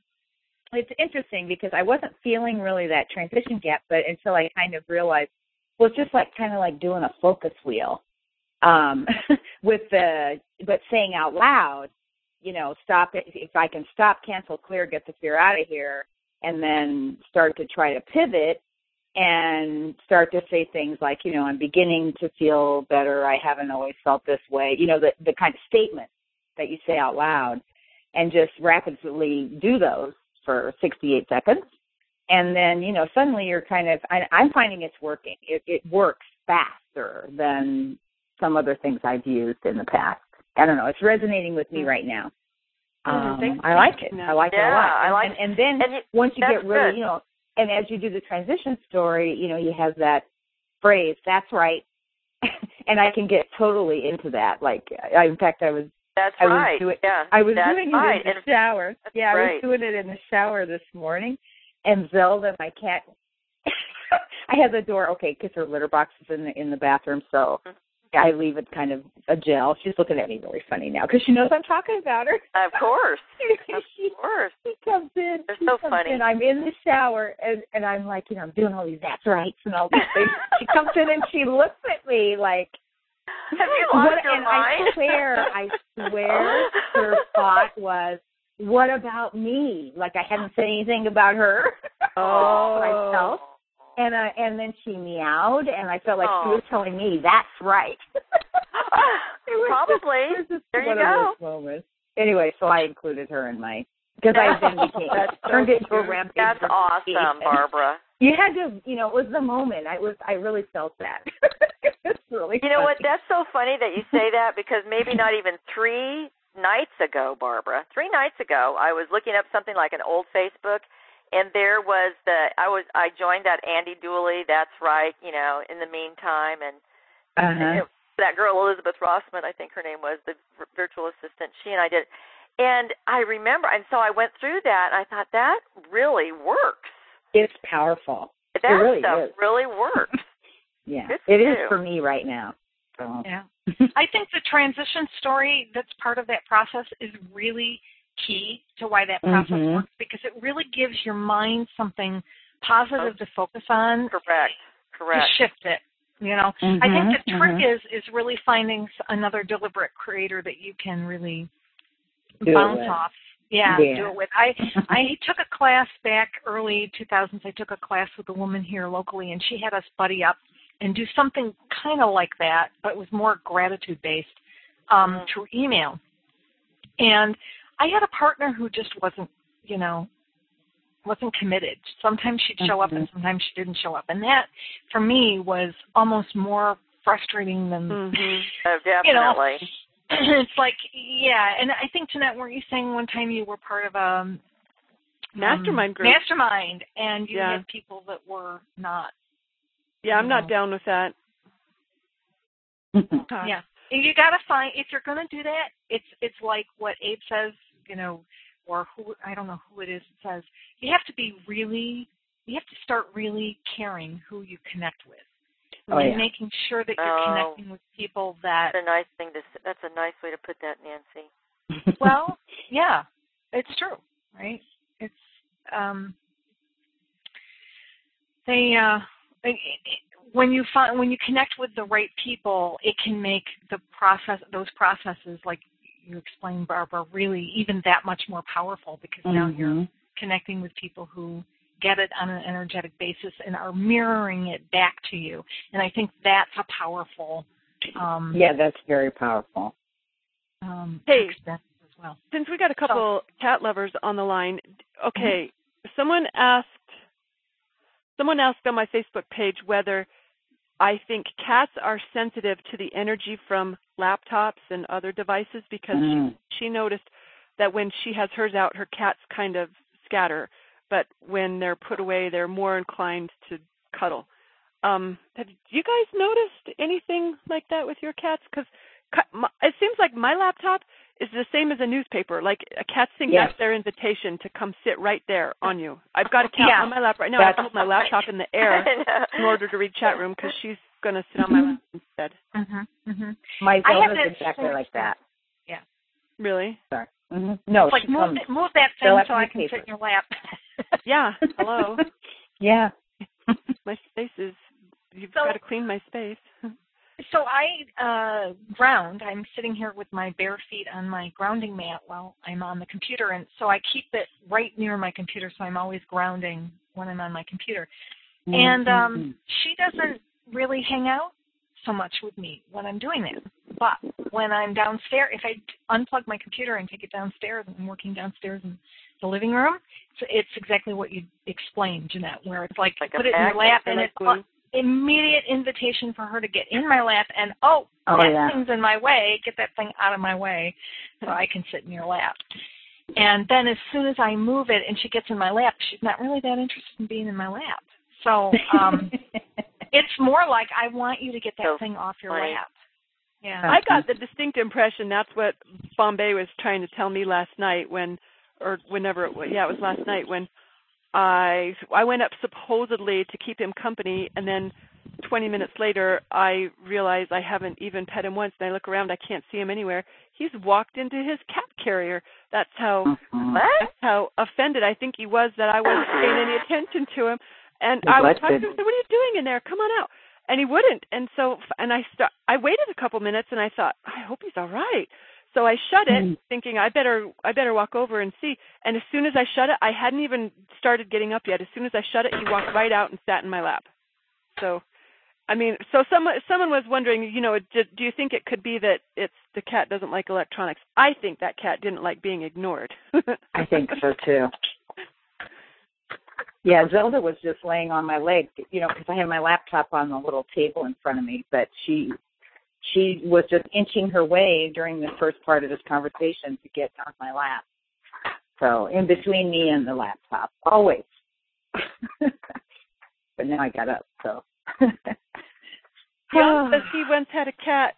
it's interesting because I wasn't feeling really that transition gap, but until I kind of realized, well, it's just like kind of like doing a focus wheel, um, with the but saying out loud, you know, stop it. If I can stop, cancel, clear, get the fear out of here, and then start to try to pivot and start to say things like, you know, I'm beginning to feel better. I haven't always felt this way. You know, the the kind of statement that you say out loud and just rapidly do those for 68 seconds. And then, you know, suddenly you're kind of, I, I'm finding it's working. It, it works faster than some other things I've used in the past. I don't know. It's resonating with me right now. Mhm, Um, I like it. I like it a Yeah, lot. I like- and, and then and you, once you get really, good. you know, and as you do the transition story, you know, you have that phrase, that's right. and I can get totally into that. Like, I, in fact, I was that's I was right. doing- yeah, I was that's doing right. it in the shower. That's Yeah, I was doing it in the shower this morning, and Zelda, my cat, I have the door okay because her litter box is in the in the bathroom, so mm-hmm. I leave it kind of ajar. She's looking at me really funny now because she knows I'm talking about her. of course, of she, course. she comes in. They're so funny. And I'm in the shower and and I'm like, you know, I'm doing all these that's rights and all these things. she comes in and she looks at me like, Have you lost what, your and mind? I swear, I swear, her thought was, "What about me?" Like I hadn't said anything about her. Oh. myself. And uh, and then she meowed, and I felt like she was telling me, "That's right." It was just- Probably. just There you go. Moments. Anyway, so I included her in my because I then became That's so turned into a rampage. That's awesome, Barbara. You had to, you know, it was the moment. I was, I really felt that. it's really. You know what? That's so funny that you say that because maybe not even three nights ago, Barbara, three nights ago, I was looking up something like an old Facebook, and there was the I was I joined that Andy Dooley. That's right. You know, in the meantime, and Uh-huh. it- that girl Elizabeth Rossman, I think her name was the v- virtual assistant. She and I did, and I remember, and so I went through that, and I thought that really works. It's powerful. That really stuff is. really works. Yeah, it's it for is for me right now. So. Yeah. I think the transition story that's part of that process is really key to why that process Mhm. works because it really gives your mind something positive to focus on Correct. Correct. to shift it. You know, I Mhm, think the trick mhm. is is really finding s- another deliberate creator that you can really Do bounce off. Yeah, Yeah. do it with. I I took a class back early 2000s. I took a class with a woman here locally, and she had us buddy up and do something kind of like that, but it was more gratitude based um, Mhm. through email. And I had a partner who just wasn't, you know, wasn't committed. Sometimes she'd show up and sometimes she didn't show up, and that for me was almost more frustrating than Mhm. Oh, you know, definitely. it's like yeah and i think jeanette weren't you saying one time you were part of a Mastermind um, group. mastermind and you Yeah. had people that were not Yeah, I'm you not down with that. Yeah you gotta find if you're gonna do that it's it's like what abe says you know or who I don't know who it is that says you have to be really you have to start really caring who you connect with. Oh, and yeah. making sure that you're Oh. connecting with people that That's a nice thing to. s- That's a nice way to put that, Nancy. well, yeah, it's true, right? It's um they uh it- it- when you find when you connect with the right people, it can make the process those processes like you explained Barbara really even that much more powerful because now you're Mhm. connecting with people who get it on an energetic basis and are mirroring it back to you. And I think that's a powerful um Yeah, that's very powerful. um Hey. as well. Since we got a couple cat lovers on the line, okay, someone asked someone asked on my Facebook page whether I think cats are sensitive to the energy from laptops and other devices because Mm. she, she noticed that when she has hers out, her cats kind of scatter, but when they're put away, they're more inclined to cuddle. Um, have you guys noticed anything like that with your cats? Because it seems like my laptop is the same as a newspaper. Like a cat think Yes. that's their invitation to come sit right there on you. I've got a cat Yeah. on my lap right now. I That's- hold my laptop in the air in order to read chat room because she's going to sit on my lap instead. Mhm. Mhm. My I have Zelda's exactly same like that. Yeah. Really? Sorry. hmm No, It's like move comes. move that Fill thing so I can paper. sit in your lap. Yeah. Hello. Yeah. my space is. You've So- got to clean my space. so I uh ground. I'm sitting here with my bare feet on my grounding mat while I'm on the computer and so I keep it right near my computer so I'm always grounding when I'm on my computer. And Mm-hmm. um she doesn't really hang out so much with me when I'm doing that. But when I'm downstairs, if I unplug my computer and take it downstairs and I'm working downstairs in the living room, it's, it's exactly what you explained, Jeanette, where it's like, Like put it in your lap and it's glue. immediate invitation for her to get in my lap and oh, Oh, that yeah. thing's in my way, get that thing out of my way so I can sit in your lap. And then as soon as I move it and she gets in my lap, she's not really that interested in being in my lap. So um it's more like I want you to get that So thing off your funny. lap. Yeah. I got the distinct impression that's what Bombay was trying to tell me last night when, or whenever it was. Yeah, it was last night when I I went up supposedly to keep him company, and then 20 minutes later I realize I haven't even pet him once. And I look around, I can't see him anywhere. He's walked into his cat carrier. That's how. What? that's how offended I think he was that I wasn't paying any attention to him. And I was talking to him, Neglected. said, "What are you doing in there? Come on out." And he wouldn't. And so, and I st- I waited a couple minutes, and I thought, I hope he's all right. So I shut it, Mm. thinking I better I better walk over and see. And as soon as I shut it, I hadn't even started getting up yet. As soon as I shut it, he walked right out and sat in my lap. So, I mean, so someone someone was wondering, you know, do, do you think it could be that it's the cat doesn't like electronics? I think that cat didn't like being ignored. I think so too. Yeah, Zelda was just laying on my leg, you know, because I had my laptop on the little table in front of me. But she, she was just inching her way during the first part of this conversation to get on my lap. So in between me and the laptop, always. but now I got up, so. Also says he once had a cat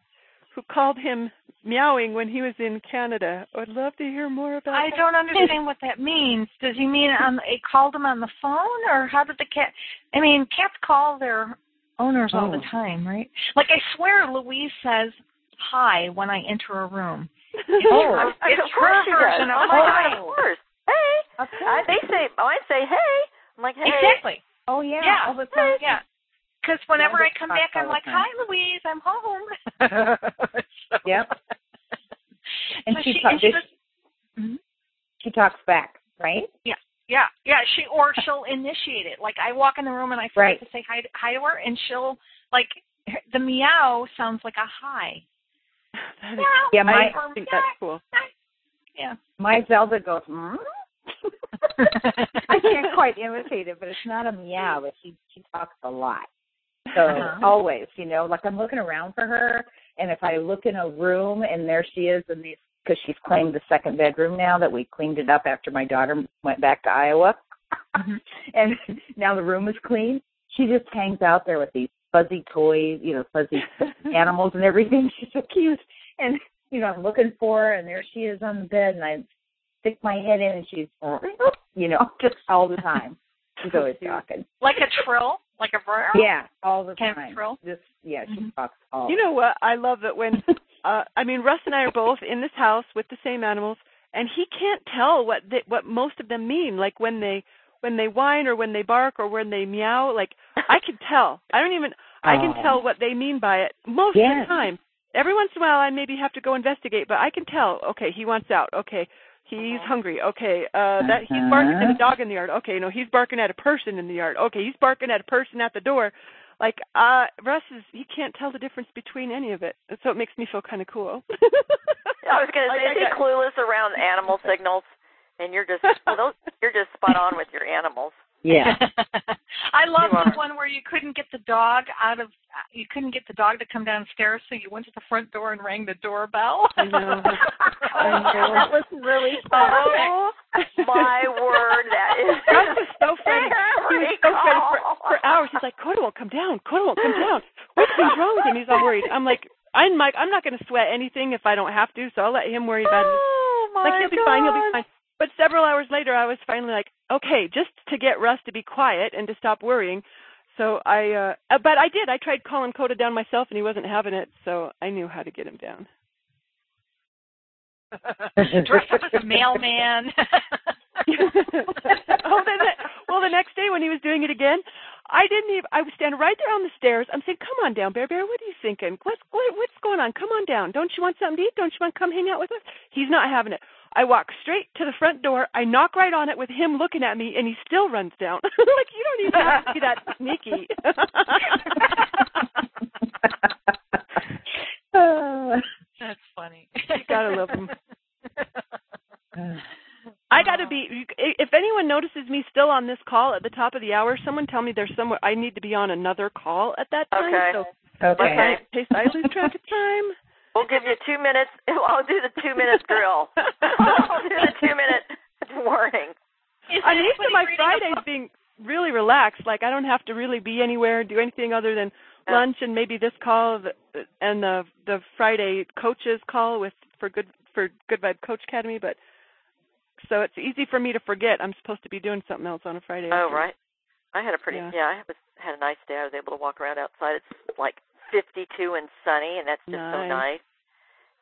who called him meowing when he was in Canada. I'd love to hear more about I that. don't understand what that means. Does he mean on it called him on the phone or how did the cat I mean, cats call their owners all the Oh. time, right? Like I swear Louise says hi when I enter a room. Oh. It's of course her she version does. of oh my hi. God, of course. Hey. I, they say, oh, I say, hey. I'm like, hey. Exactly. oh yeah, Yeah. all the time. Yeah. Because whenever Yeah, I come back, I'm like, "Hi, Louise, I'm home." So- Yep. And So she, she- ta- and she this- Mhm. she talks back, right? Yeah, yeah. yeah. She or she'll initiate it. Like I walk in the room and I forget Right. to say hi to, hi to her, and she'll like the meow sounds like a hi. That is- Meow. Yeah, my- I think that's cool. Yeah. My Zelda goes, mm? I can't quite imitate it, but it's not a meow, but she she talks a lot. So Uh-huh. always, you know, like I'm looking around for her, and if I look in a room and there she is in these, because she's claimed the second bedroom now that we cleaned it up after my daughter went back to Iowa, Mhm. and now the room is clean. She just hangs out there with these fuzzy toys, you know, fuzzy animals and everything. She's so cute. And you know, I'm looking for her, and there she is on the bed, and I stick my head in and she's, you know, just all the time. She's always talking. Like a trill, like a bird. Yeah, all the Kind of time. thrill? Just yeah, she Mhm. talks all. You know what? I love that when uh I mean Russ and I are both in this house with the same animals and he can't tell what they, what most of them mean like when they when they whine or when they bark or when they meow like I can tell. I don't even I can Oh. tell what they mean by it most of the time. Every once in a while I maybe have to go investigate, but I can tell, okay, he wants out. Okay, he's hungry. Okay, uh that he's barking at a Uh-huh. dog in the yard. Okay, no, he's barking at a person in the yard. Okay, he's barking at a person at the door like uh Russ is he can't tell the difference between any of it. So it makes me feel kind of cool. I was going to say, I is he clueless around animal signals? And you're just well, those, you're just spot on with your animals. Yeah. I love the one where you couldn't get the dog out of you couldn't get the dog to come downstairs, so you went to the front door and rang the doorbell. I know. that was really funny. Oh my word, that is Russ was so funny. He was so funny for, for hours. He's like, Coda won't come down. Coda won't come down. What's wrong with him? He's all worried. I'm like, I'm Mike. I'm not going to sweat anything if I don't have to, so I'll let him worry about it. Oh my Like he'll be fine. He'll be fine. But several hours later, I was finally like, okay, just to get Russ to be quiet and to stop worrying. So I, uh, uh, but I did. I tried calling Coda down myself, and he wasn't having it. So I knew how to get him down. Dressed up as a mailman. oh, then the, well, the next day when he was doing it again, I didn't even. I was standing right there on the stairs. I'm saying, "Come on down, Bear Bear. What are you thinking? What's what, what's going on? Come on down. Don't you want something to eat? Don't you want to come hang out with us?" He's not having it. I walk straight to the front door. I knock right on it with him looking at me, and he still runs down. like you don't even have to be that sneaky. That's funny. You gotta love him. I got to be. If anyone notices me still on this call at the top of the hour, someone tell me there's somewhere I need to be on another call at that time. Okay. So okay. Okay. in case I lose track of time. We'll give you two minutes. I'll do the two minute drill. I'll do the two minute warning. I'm used to my reading Fridays being really relaxed. Like I don't have to really be anywhere, do anything other than Yeah. lunch and maybe this call and the the Friday coaches call with for good for Good Vibe Coach Academy. But so it's easy for me to forget I'm supposed to be doing something else on a Friday. Oh afternoon. right. I had a pretty Yeah. yeah. I was had a nice day. I was able to walk around outside. It's like 52 and sunny, and that's just so Nice. nice.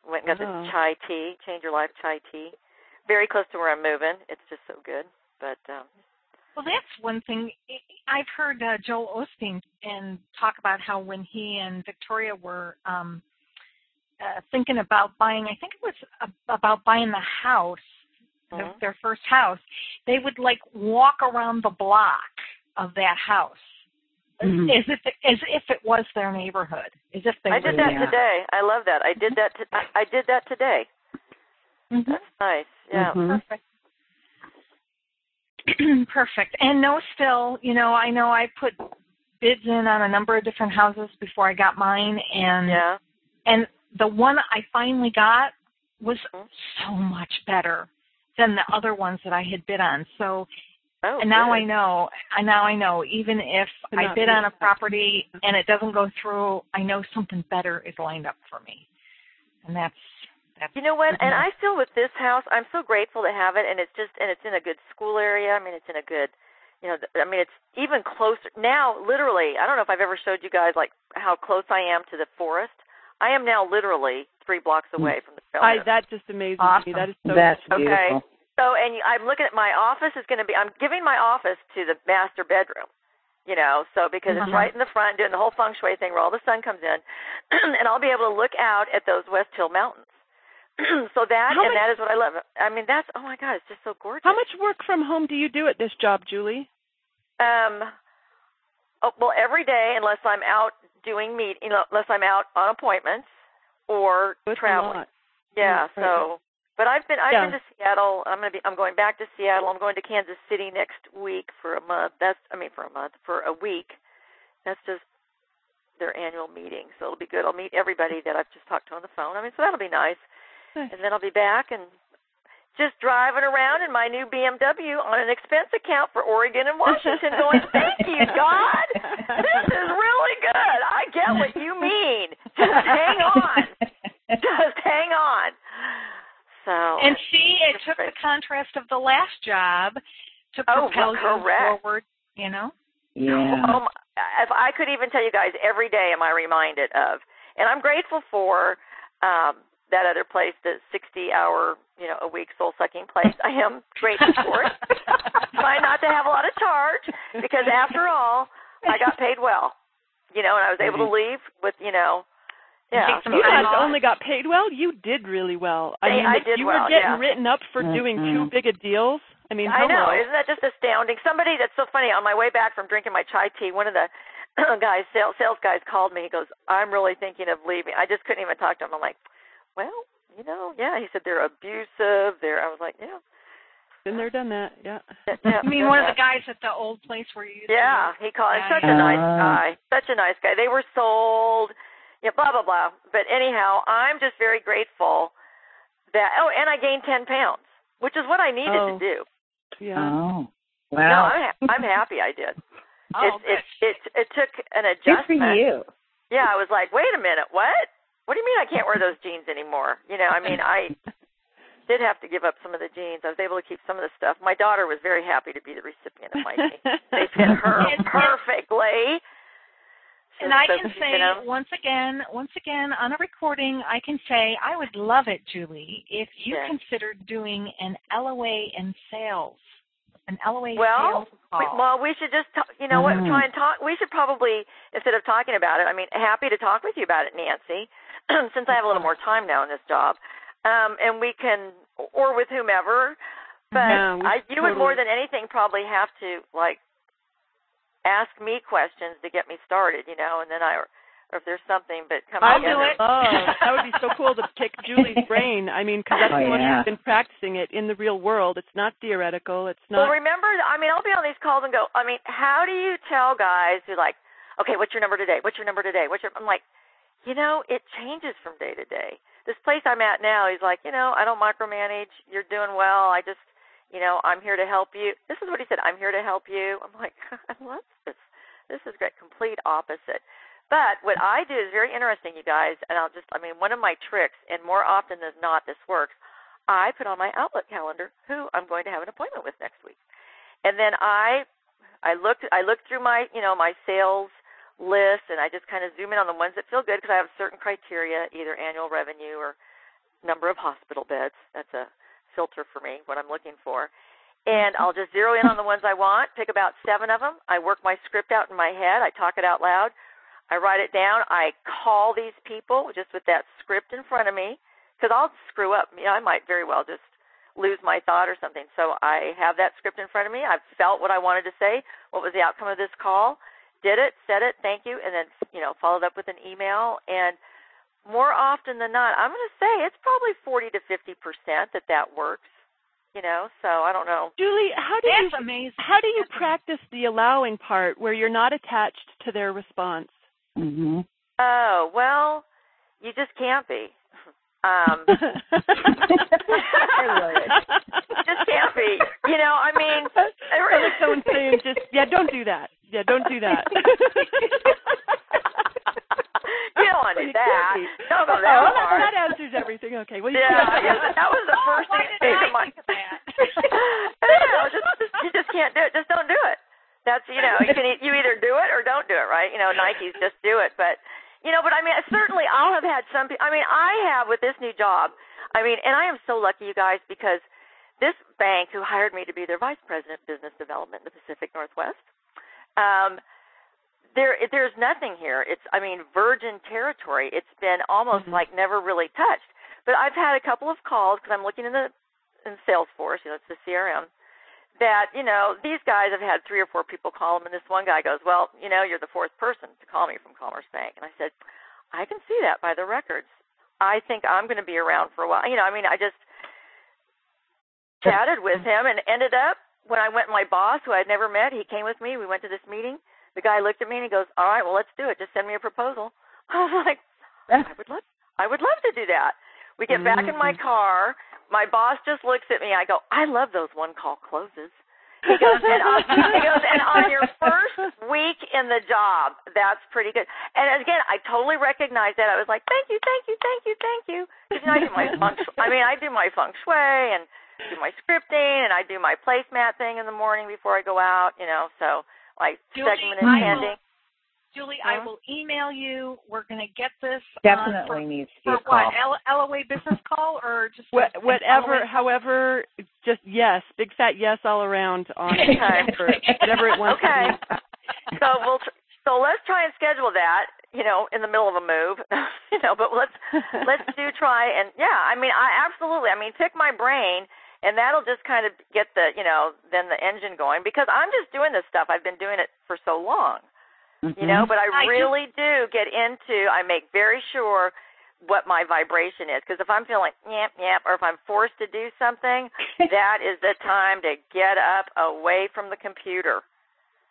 Went and got Wow. this chai tea, change your life chai tea. Very close to where I'm moving. It's just so good. But um Well, that's one thing. I've heard uh, Joel Osteen and talk about how when he and Victoria were um, uh, thinking about buying, I think it was a- about buying the house, the, Mhm. their first house, they would like walk around the block of that house Mhm. as if it, as if it was their neighborhood, as if they I did that Yeah. today. I love that. I did that. To, I, I did that today. Mhm. That's nice. Yeah. Mhm. Perfect. Perfect. And no, still, you know, I know I put bids in on a number of different houses before I got mine, and Yeah. and the one I finally got was Mhm. so much better than the other ones that I had bid on. So Oh. and now good. I know. And now I know. Even if I bid on a that. property and it doesn't go through, I know something better is lined up for me, and that's that's. You know what? And. I feel with this house, I'm so grateful to have it, and it's just and it's in a good school area. I mean, it's in a good, you know, I mean, it's even closer now. Literally, I don't know if I've ever showed you guys like how close I am to the forest. I am now literally three blocks hmm. away from the trail. I that just amazes Awesome. me. That is so That's Okay. beautiful. So, and I'm looking at my office is going to be. I'm giving my office to the master bedroom. You know, so because it's Uh-huh. right in the front, doing the whole feng shui thing where all the sun comes in, and I'll be able to look out at those West Hill Mountains. so that How and much- that is what I love. I mean, that's oh my god, it's just so gorgeous. How much work from home do you do at this job, Julie? Um. Oh, well, every day unless I'm out doing meet, you know, unless I'm out on appointments or traveling. Yeah. So, but I've been I've Yeah. been to Seattle. I'm gonna be I'm going back to Seattle. I'm going to Kansas City next week for a month. That's I mean for a month for a week. That's just their annual meeting. So it'll be good. I'll meet everybody that I've just talked to on the phone. I mean, so that'll be nice. Nice. And then I'll be back and just driving around in my new BMW on an expense account for Oregon and Washington going, Thank you, God. This is really good. I get what you mean. Just hang on. Just hang on. So And see, it took the contrast of the last job to Oh, propel correct. you forward. You know. Yeah. Oh, my, if I could even tell you guys every day, am I reminded of? And I'm grateful for um, that other place, the 60-hour, you know, a week soul-sucking place. I am grateful for it. Try not to have a lot of charge because, after all, I got paid well. You know, and I was able to leave with, you know, yeah. So You guys off. only got paid well. You did really well. I Hey, mean, I did you well, were getting yeah. written up for doing mm-hmm. too big a deals. I mean, I know. hello. Isn't that just astounding? Somebody that's so funny. On my way back from drinking my chai tea, one of the guys, sales, sales guys, called me. He goes, "I'm really thinking of leaving." I just couldn't even talk to him. I'm like, "Well, you know, yeah." He said they're abusive. They're. I was like, "Yeah." Been there, done that. Yeah. yeah, yeah, I mean, one of the guys at the old place where you. Yeah, he called. Yeah, such yeah. a nice guy. Such a nice guy. They were sold. Yeah, blah blah blah. But anyhow, I'm just very grateful that. Oh, and I gained ten pounds, which is what I needed Oh. to do. Yeah. Oh. No, I'm ha- I'm happy I did. Oh, it, it it it took an adjustment. Good adjustment. for you. Yeah, I was like, wait a minute, what? What do you mean I can't wear those jeans anymore? You know, I mean, I did have to give up some of the jeans. I was able to keep some of the stuff. My daughter was very happy to be the recipient of my jeans. They fit her And- perfectly. And I So, can you say know, once again, once again on a recording, I can say I would love it, Julie, if you Yeah. considered doing an LOA in sales, an LOA Well, sales we, call. well, we should just, talk, you know what, Mm. try and talk. We should probably, instead of talking about it, I mean, happy to talk with you about it, Nancy, since I have a little more time now in this job. Um, and we can, or with whomever, but Yeah, we I, you would more than anything probably have to, like, ask me questions to get me started, you know, and then I, or, or if there's something, but come on. I'll together. do it. Oh, that would be so cool to pick Julie's brain. I mean, because that's Oh, the one yeah. who's been practicing it in the real world. It's not theoretical. It's not. Well, not. remember, I mean, I'll be on these calls and go, I mean, how do you tell guys who like, okay, what's your number today? What's your number today? What's your? I'm like, you know, it changes from day to day. This place I'm at now, he's like, you know, I don't micromanage. You're doing well. I just, you know, I'm here to help you. This is what he said. I'm here to help you. I'm like, I love this. This is great. Complete opposite. But what I do is very interesting, you guys, and I'll just, I mean, one of my tricks, and more often than not, this works. I put on my Outlook calendar who I'm going to have an appointment with next week, and then I, I look, I look through my, you know, my sales list, and I just kind of zoom in on the ones that feel good because I have certain criteria, either annual revenue or number of hospital beds. That's a filter for me, what I'm looking for. And I'll just zero in on the ones I want, pick about seven of them. I work my script out in my head. I talk it out loud. I write it down. I call these people just with that script in front of me because I'll screw up. You know, I might very well just lose my thought or something. So I have that script in front of me. I've felt what I wanted to say. What was the outcome of this call? Did it, said it, thank you, and then you know followed up with an email. And more often than not, I'm going to say it's probably 40 to 50 percent that that works. You know, so I don't know. Julie, how do you That's amazing. how do you practice the allowing part where you're not attached to their response? hmm Oh well, you just can't be. Um, just can't be. You know, I mean, I I like someone saying just yeah, don't do that. Yeah, don't do that. you don't want to do that. Don't Oh, that well, far. that answers everything. Okay. Well, Yeah, yeah, that was the first Why thing that came to mind. think of that? just, just you just can't do it. Just don't do it. That's you know you can you either do it or don't do it, right? You know Nike's just do it, but you know, but I mean certainly I'll have had some. I mean I have with this new job. I mean, and I am so lucky, you guys, because this bank who hired me to be their vice president of business development in the Pacific Northwest. Um, there there's nothing here. It's I mean virgin territory. It's been almost Mhm. like never really touched. But I've had a couple of calls because I'm looking in the in Salesforce, you know, it's the CRM. That you know these guys have had three or four people call them, and this one guy goes, "Well, you know, you're the fourth person to call me from Commerce Bank." And I said, "I can see that by the records. I think I'm going to be around for a while." You know, I mean, I just chatted with him and ended up when I went. My boss, who I'd never met, he came with me. We went to this meeting. The guy looked at me and he goes, "All right, well, let's do it. Just send me a proposal." I was like, "I would love, I would love to do that." We get back in my mm-hmm. car. My boss just looks at me. I go, "I love those one call closes." He goes, and on, he goes, and on your first week in the job, that's pretty good. And again, I totally recognize that. I was like, thank you, thank you, thank you, thank you. Because you know, I do my feng. I mean, I do my feng shui and do my scripting, and I do my placemat thing in the morning before I go out. You know, so like Julie, segment I intending. Julie, I will email you. We're going to get this Definitely uh, needs to for, be for a what? call. L- LOA business call or just What, an whatever, LOA however, just yes, big fat yes all around on it, Okay. for whatever it wants Okay. to be. so we'll tr- so let's try and schedule that you know in the middle of a move you know but let's let's do try and yeah i mean i absolutely i mean pick my brain and that'll just kind of get the you know then the engine going because i'm just doing this stuff i've been doing it for so long you know but i I really do get into i make very sure what my vibration is because if i'm feeling yep yep or if i'm forced to do something that is the time to get up away from the computer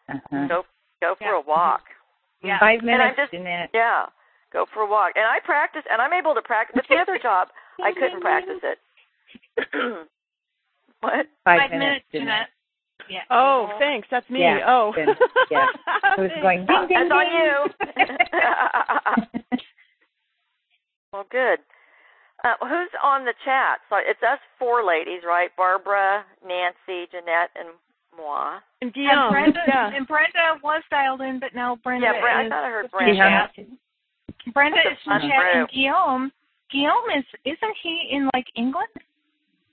Uh-huh. go go for Yeah. a walk Yeah. Five and I'm minutes, just Jeanette. yeah, go for a walk. And I practice, and I'm able to practice. With the other job, I couldn't practice it. what? Five, Five minutes, minutes, Jeanette. Jeanette. Yeah. Oh, thanks. That's me. Yeah, oh. then, yeah. I was going ding, ding, That's on you. well, good. Uh, who's on the chat? So it's us four ladies, right? Barbara, Nancy, Jeanette, and moi. And And Brenda, yeah. and Brenda was dialed in, but now Brenda Yeah, Brenda. I thought I heard Brenda. Yeah. chat. Brenda is from That's chat, and. Guillaume. Guillaume is isn't he in like England?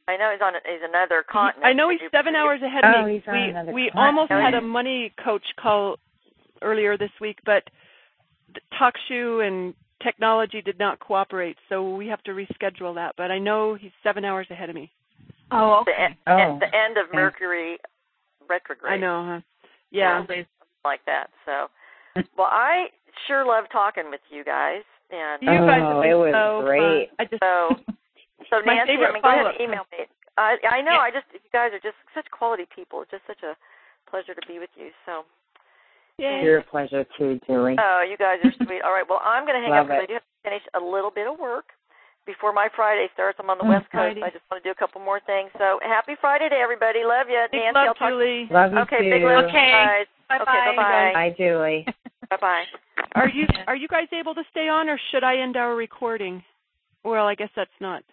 I know he's on. He's another continent. I know he's seven hours ahead of Oh, me. he's on we another we continent. almost Oh, had a money coach call earlier this week, but TalkShoe and technology did not cooperate, so we have to reschedule that. But I know he's seven hours ahead of me. Oh, The, okay. en- Oh, at the end of okay. Mercury retrograde. I know, huh? Yeah. like that. So, well, I sure love talking with you guys, and You guys Oh, have been it was so great. Fun. I just so so My Nancy, I favorite mean, go ahead and email me. I I know. Yeah. I just you guys are just such quality people. It's just such a pleasure to be with you. So, Yay. You're pleasure too, Julie. oh, you guys are sweet. All right, well, I'm going to hang Love up because I do have to finish a little bit of work before my Friday starts. I'm on the Oh, West Coast. Friday. I just want to do a couple more things. So, happy Friday to everybody. Love you, Big Nancy. love, I'll talk. Julie. Love you Okay, too. big love, Okay. guys. Bye Okay, bye bye. Bye, Julie. Bye bye. Are you are you guys able to stay on, or should I end our recording? Well, I guess that's not.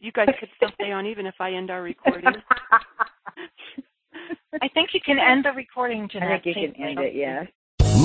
You guys could still stay on even if I end our recording. I think you can end the recording, Janet. I think you can end it, yeah.